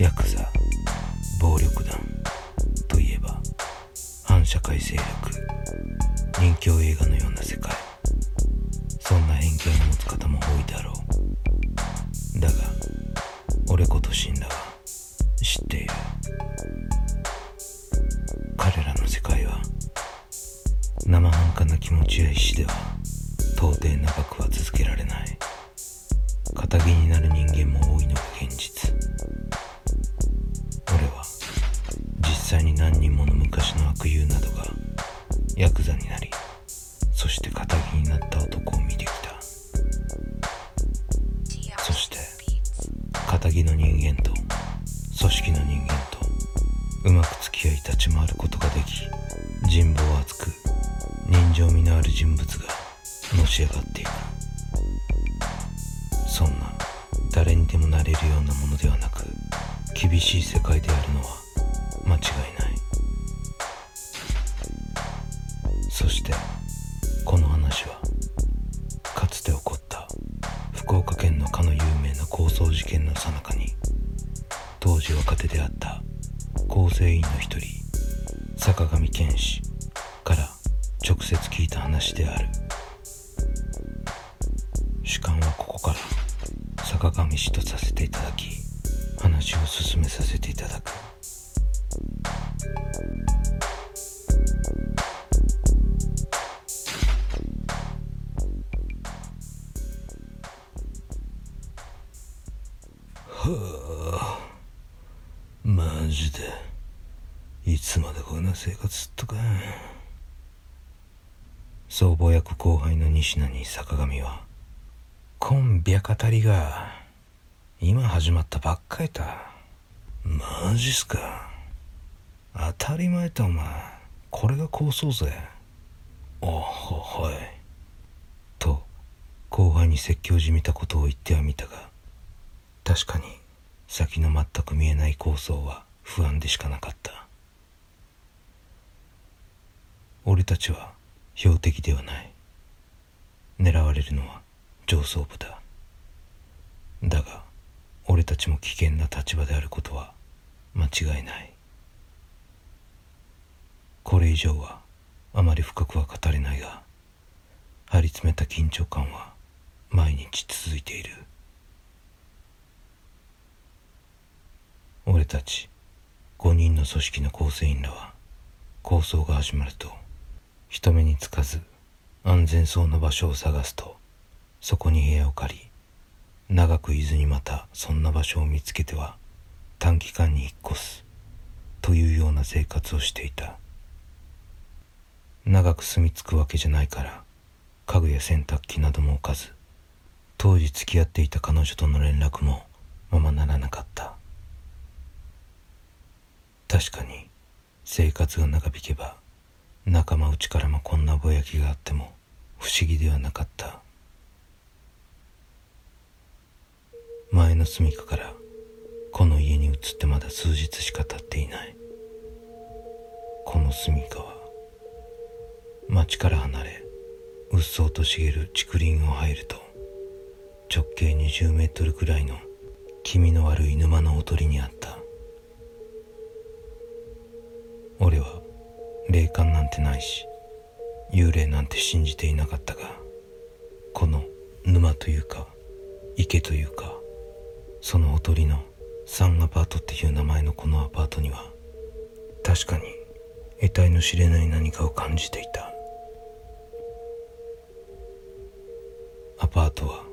ヤクザ暴力団。といえば反社会勢力。人気映画のような世界。そんな偏見を持つ方も多いだろう。だが俺こと死んだは知っている。彼らの世界は生半可な気持ちや意志では到底長くは続けられない。仇になる人ヤクザになりそして仇になった男を見てきた。そして仇の人間と組織の人間とうまく付き合い立ち回ることができ人望厚く人情味のある人物がのし上がった。かの有名な抗争事件の最中に当時若手であった構成員の一人坂上健氏から直接聞いた話である。主観はここから坂上氏とさせていただき話を進めさせていただく。いつまでこんな生活すっとか。総合役後輩の西名に坂上は「コンビャカタリが今始まったばっかりだ。マジっすか。当たり前だお前。これが構想ぜあはい。と後輩に説教じみたことを言ってはみたが確かに先の全く見えない構想は不安でしかなかった。俺たちは標的ではない。狙われるのは上層部だ。だが俺たちも危険な立場であることは間違いない。これ以上はあまり深くは語れないが張り詰めた緊張感は毎日続いている。俺たち5人の組織の構成員らは構想が始まると人目につかず安全そうな場所を探すとそこに部屋を借り長く伊豆にまたそんな場所を見つけては短期間に引っ越すというような生活をしていた。長く住み着くわけじゃないから家具や洗濯機なども置かず当時付き合っていた彼女との連絡もままならなかった。確かに生活が長引けば仲間内からもこんなぼやきがあっても不思議ではなかった。前の住処からこの家に移ってまだ数日しか経っていない。この住処は町から離れうっそうと茂る竹林を入ると直径20メートルくらいの気味の悪い沼のほとりにあった。霊感なんてないし幽霊なんて信じていなかったがこの沼というか池というかそのほとりのサンアパートっていう名前のこのアパートには確かに得体の知れない何かを感じていた。アパートは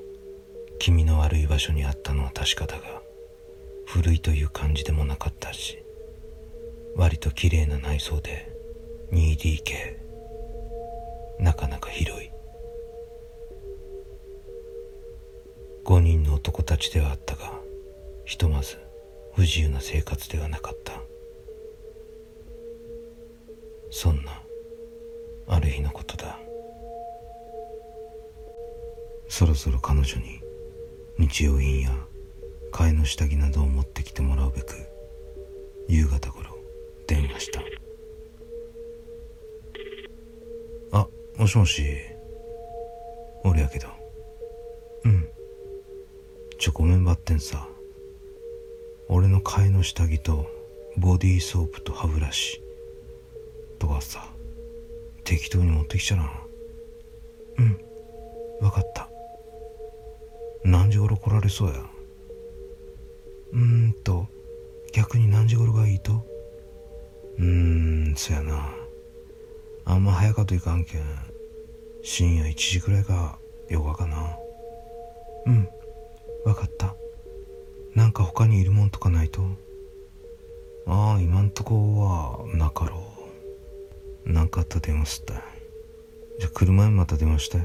気味の悪い場所にあったのは確かだが古いという感じでもなかったし割と綺麗な内装で 2DK なかなか広い。5人の男たちではあったがひとまず不自由な生活ではなかった。そんなある日のことだ。そろそろ彼女に日用品や替えの下着などを持ってきてもらうべく夕方頃もしもし。俺やけど。うん。ちょごめんばってんさ。俺の替えの下着とボディーソープと歯ブラシ。とかさ。適当に持ってきちゃらんうん。分かった。何時頃来られそうや。うーんと。逆に何時頃がいいと。うーんそやな。あんま早かといかんけん。深夜1時くらいがよかかな。うん分かった。なんか他にいるもんとかないと。ああ今んとこはなかろう。なかあった電話すったじゃあ車にまた電話して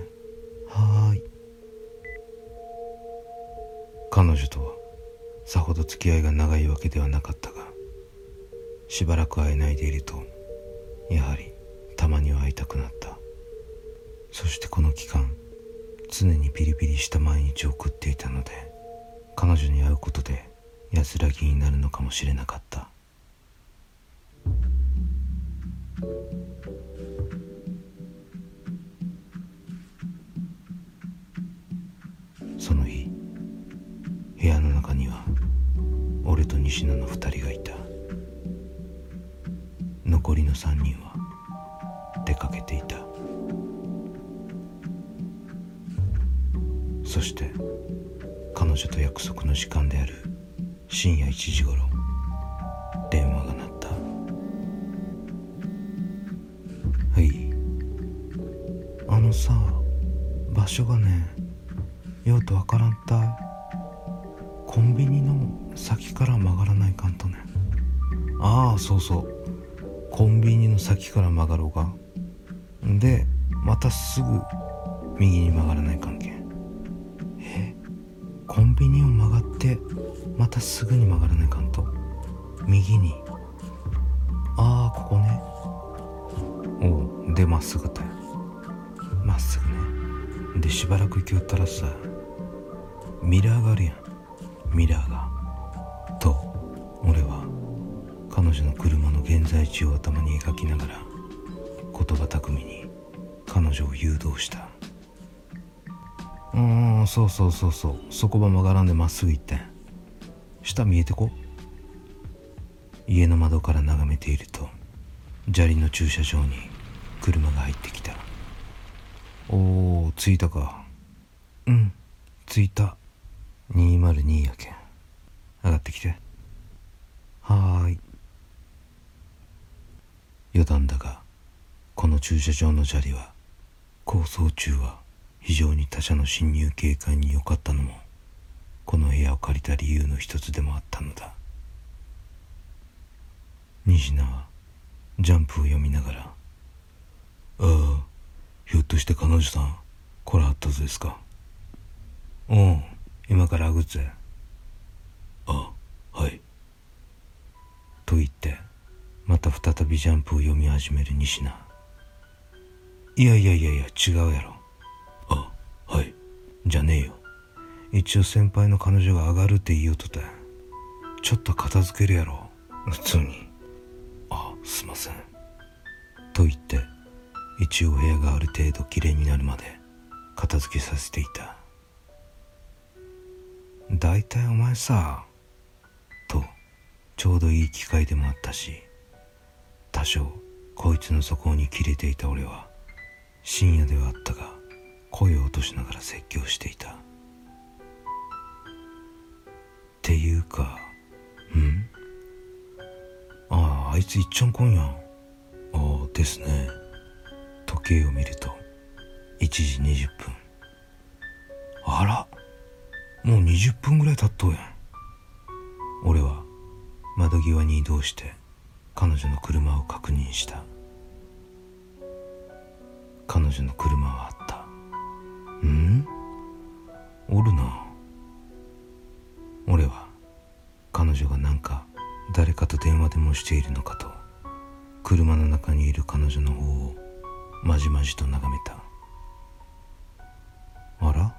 はーい。彼女とはさほど付き合いが長いわけではなかったがしばらく会えないでいるとやはりたまには会いたくなった。そしてこの期間常にピリピリした毎日を送っていたので彼女に会うことで安らぎになるのかもしれなかった。その日部屋の中には俺と西野の二人がいた。残りの三人は出かけていた。そして彼女と約束の時間である深夜1時頃電話が鳴った。はい。あのさ場所がねようとわからんた。コンビニの先から曲がらないかんとね。ああそうそう。コンビニの先から曲がろうがでまたすぐ右に曲がらない関係コンビニを曲がってまたすぐに曲がらないかんと。右に。ああここね。おうでまっすぐだよまっすぐね。でしばらく行きよったらさミラーがあるやん。ミラーが。と俺は彼女の車の現在地を頭に描きながら言葉巧みに彼女を誘導した。うんそうそうそうそう。そこば曲がらんでまっすぐ行ってん。下見えてこ家の窓から眺めていると砂利の駐車場に車が入ってきた。おお着いたか。うん着いた。202やけん。上がってきて。はーい。余談だがこの駐車場の砂利は構想中は非常に他者の侵入警戒に良かったのもこの部屋を借りた理由の一つでもあったのだ。西名はジャンプを読みながら「ああひょっとして彼女さんこれあったぞですか？お?」「うん今からあぐつあはい」と言ってまた再びジャンプを読み始める西名いやいやいやいや違うやろ。じゃねえよ。一応先輩の彼女が上がるって言いよとったちょっと片付けるやろ普通に。あすいません。と言って一応部屋がある程度きれいになるまで片付けさせていた。大体お前さとちょうどいい機会でもあったし多少こいつの底に切れていた俺は深夜ではあったが声を落としながら説教していた。っていうかうん？あああいついっちょんこんやん。ああですね。時計を見ると1時20分。あら？もう20分ぐらい経っとうやん。俺は窓際に移動して彼女の車を確認した。彼女の車はおるな。俺は彼女がなんか誰かと電話でもしているのかと車の中にいる彼女の方をまじまじと眺めた。あら？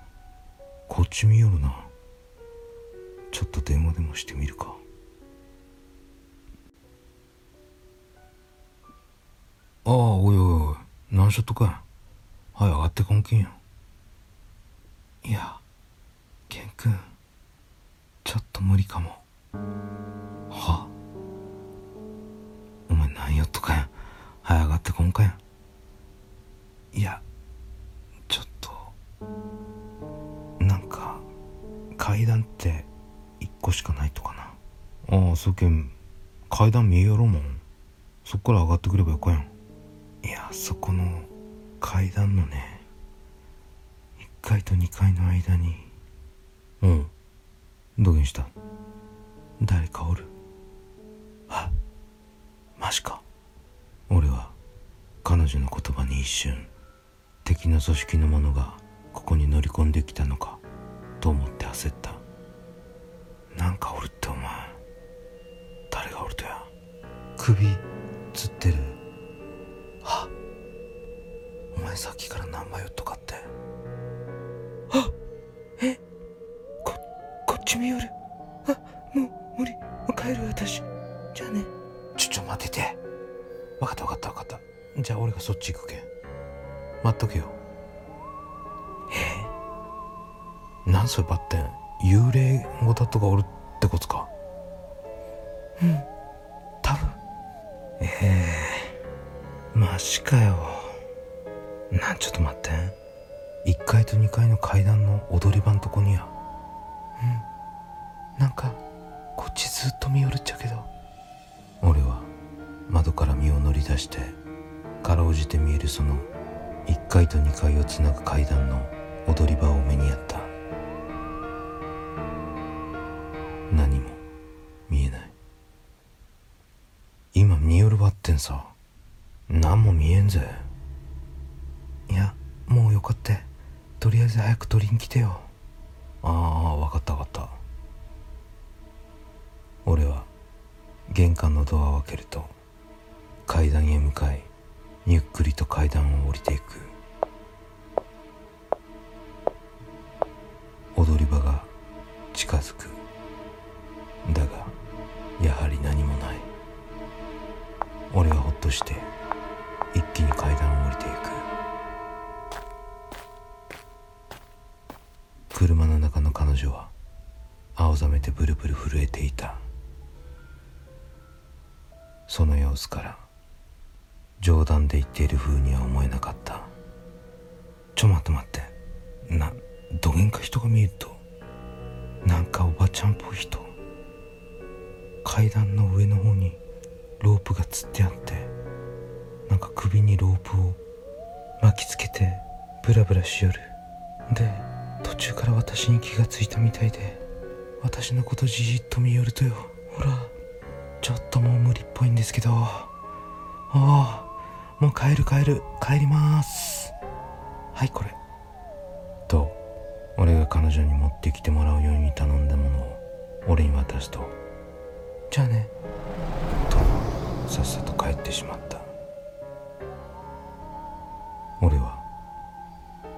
こっち見よるな。ちょっと電話でもしてみるか。ああおいおいおい。何しょっとかはい上がってこんけんや。いやケン君ちょっと無理かも。はお前何やっとかやん。早上がってこんかやん。いやちょっとなんか階段って1個しかないとかな。ああそけん階段見えよろもん。そっから上がってくればよかやん。いやそこの階段のね1階と2階の間にうん。どげんした？誰かおる？あマジか。俺は彼女の言葉に一瞬敵の組織の者がここに乗り込んできたのかと思って焦った。なんかおるってお前誰がおるとや？首つってる。は？お前さっきから何枚打っとかって。あえ？っち見よるあもう無理。もう帰る私。じゃあね。ちょちょ待ってて。分かった分かった分かった。じゃあ俺がそっち行くけん。待っとけよ。えなんそれバッテン。幽霊ごたとかおるってことか。うん。多分。ええ。マジかよ。なんちょっと待って。1階と2階の階段の踊り場のとこにや。うんなんかこっちずっと見よるっちゃけど。俺は窓から身を乗り出してかろうじて見えるその1階と2階をつなぐ階段の踊り場を目にやった。何も見えない。今見よるばってんさ。何も見えんぜ。いやもうよかって。とりあえず早く取りに来てよ。ああ分かった分かった俺は玄関のドアを開けると階段へ向かいゆっくりと階段を降りていく。っている風には思えなかった。ちょ待って待って。などげんか人が見えると。なんかおばちゃんっぽい人。階段の上の方にロープがつってあって。なんか首にロープを巻きつけてブラブラしよる。で途中から私に気がついたみたいで私のことじじっと見よるとよ。ほらちょっともう無理っぽいんですけど。ああ。もう帰る帰る帰ります。はいこれ。と俺が彼女に持ってきてもらうように頼んだものを俺に渡すと。じゃあね。とさっさと帰ってしまった。俺は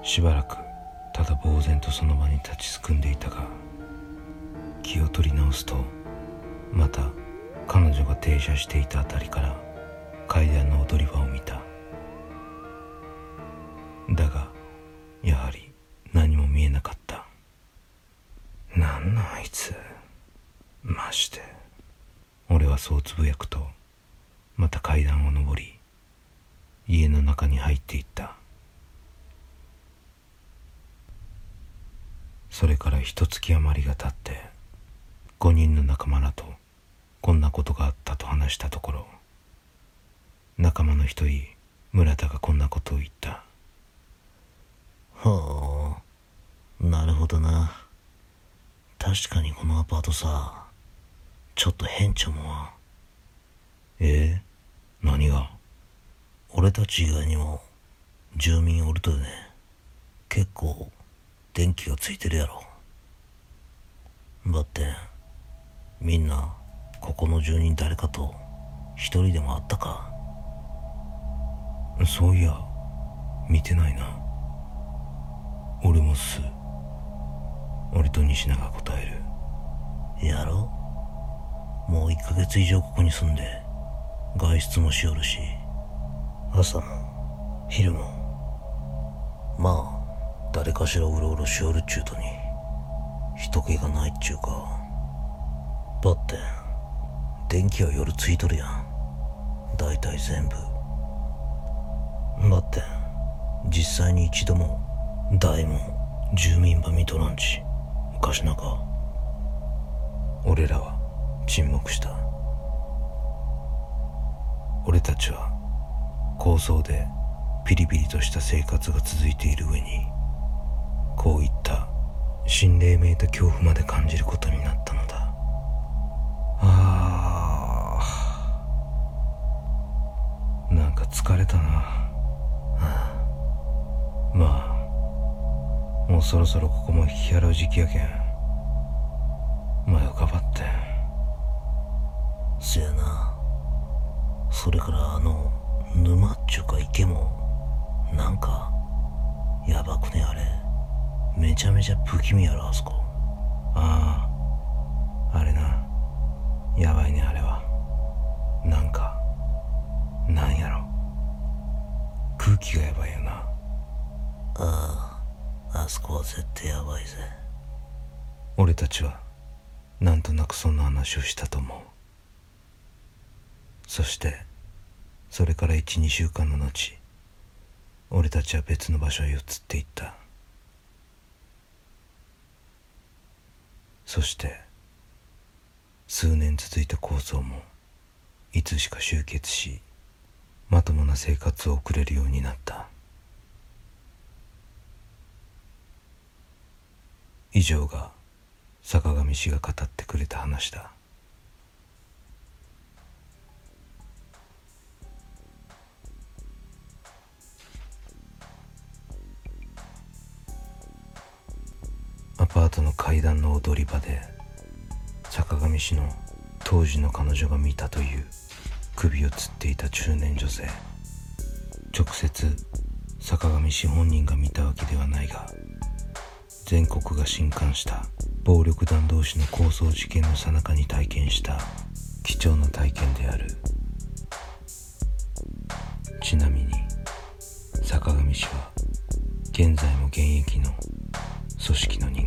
しばらくただ呆然とその場に立ちすくんでいたが気を取り直すとまた彼女が停車していた辺りから階段の踊り場を見た。だがやはり何も見えなかった。なんなあいつ。まして俺はそうつぶやくとまた階段を上り家の中に入っていった。それから一月余りが経って5人の仲間らとこんなことがあったと話したところ仲間の一人村田がこんなことを言った。はあなるほどな。確かにこのアパートさちょっと変ちゃもわえー、何が？俺たち以外にも住民おるとね。結構電気がついてるやろ。だってみんなここの住人誰かと一人でも会ったかそういや見てないな。俺もす俺と西永が答える。やろ？もう1ヶ月以上ここに住んで外出もしよるし。朝も昼も。まあ誰かしらうろうろしおるっちゅうとに人気がないっちゅうか。ばってん電気は夜ついとるやん。大体全部ばって実際に一度も大も住民ば見とらんちおかしなか俺らは沈黙した。俺たちは高層でピリピリとした生活が続いている上にこういった心霊めいた恐怖まで感じることになったのだ。ああなんか疲れたな、まあもうそろそろここも引き払う時期やけん。まあよかばって。せやな。それからあの沼っちゅうか池もなんかやばくねあれ。めちゃめちゃ不気味やろあそこ。俺たちはなんとなくそんな話をしたと思う。そしてそれから12週間の後俺たちは別の場所へ移っていった。そして数年続いた構想もいつしか終結しまともな生活を送れるようになった。以上が坂上氏が語ってくれた話だ。アパートの階段の踊り場で坂上氏の当時の彼女が見たという首をつっていた中年女性。直接坂上氏本人が見たわけではないが全国が震撼した。暴力団同士の抗争事件の最中に体験した貴重な体験である。ちなみに坂上氏は現在も現役の組織の人